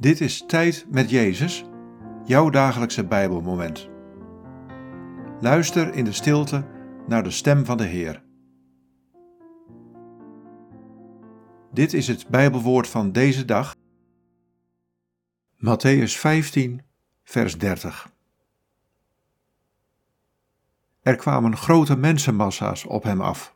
Dit is Tijd met Jezus, jouw dagelijkse Bijbelmoment. Luister in de stilte naar de stem van de Heer. Dit is het Bijbelwoord van deze dag. Matthäus 15, vers 30. Er kwamen grote mensenmassa's op hem af.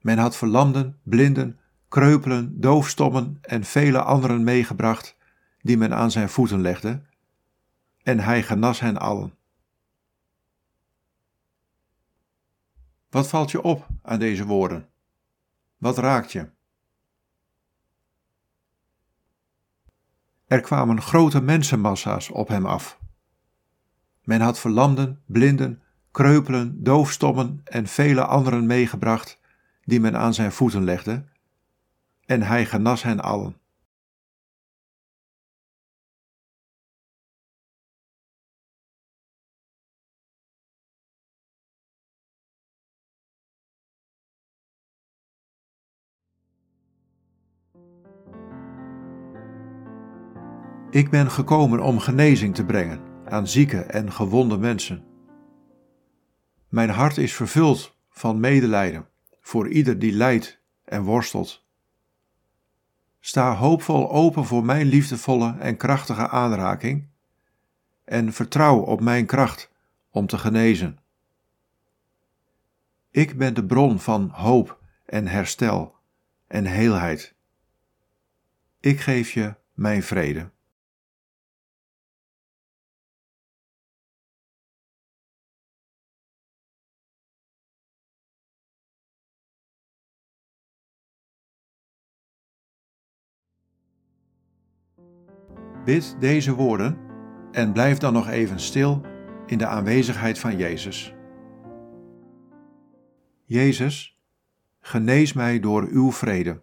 Men had verlamden, blinden, kreupelen, doofstommen en vele anderen meegebracht, die men aan zijn voeten legde, en hij genas hen allen. Wat valt je op aan deze woorden? Wat raakt je? Er kwamen grote mensenmassa's op hem af. Men had verlamden, blinden, kreupelen, doofstommen en vele anderen meegebracht, die men aan zijn voeten legde, en hij genas hen allen. Ik ben gekomen om genezing te brengen aan zieke en gewonde mensen. Mijn hart is vervuld van medelijden voor ieder die lijdt en worstelt. Sta hoopvol open voor mijn liefdevolle en krachtige aanraking en vertrouw op mijn kracht om te genezen. Ik ben de bron van hoop en herstel en heelheid. Ik geef je mijn vrede. Bid deze woorden en blijf dan nog even stil in de aanwezigheid van Jezus. Jezus, genees mij door uw vrede.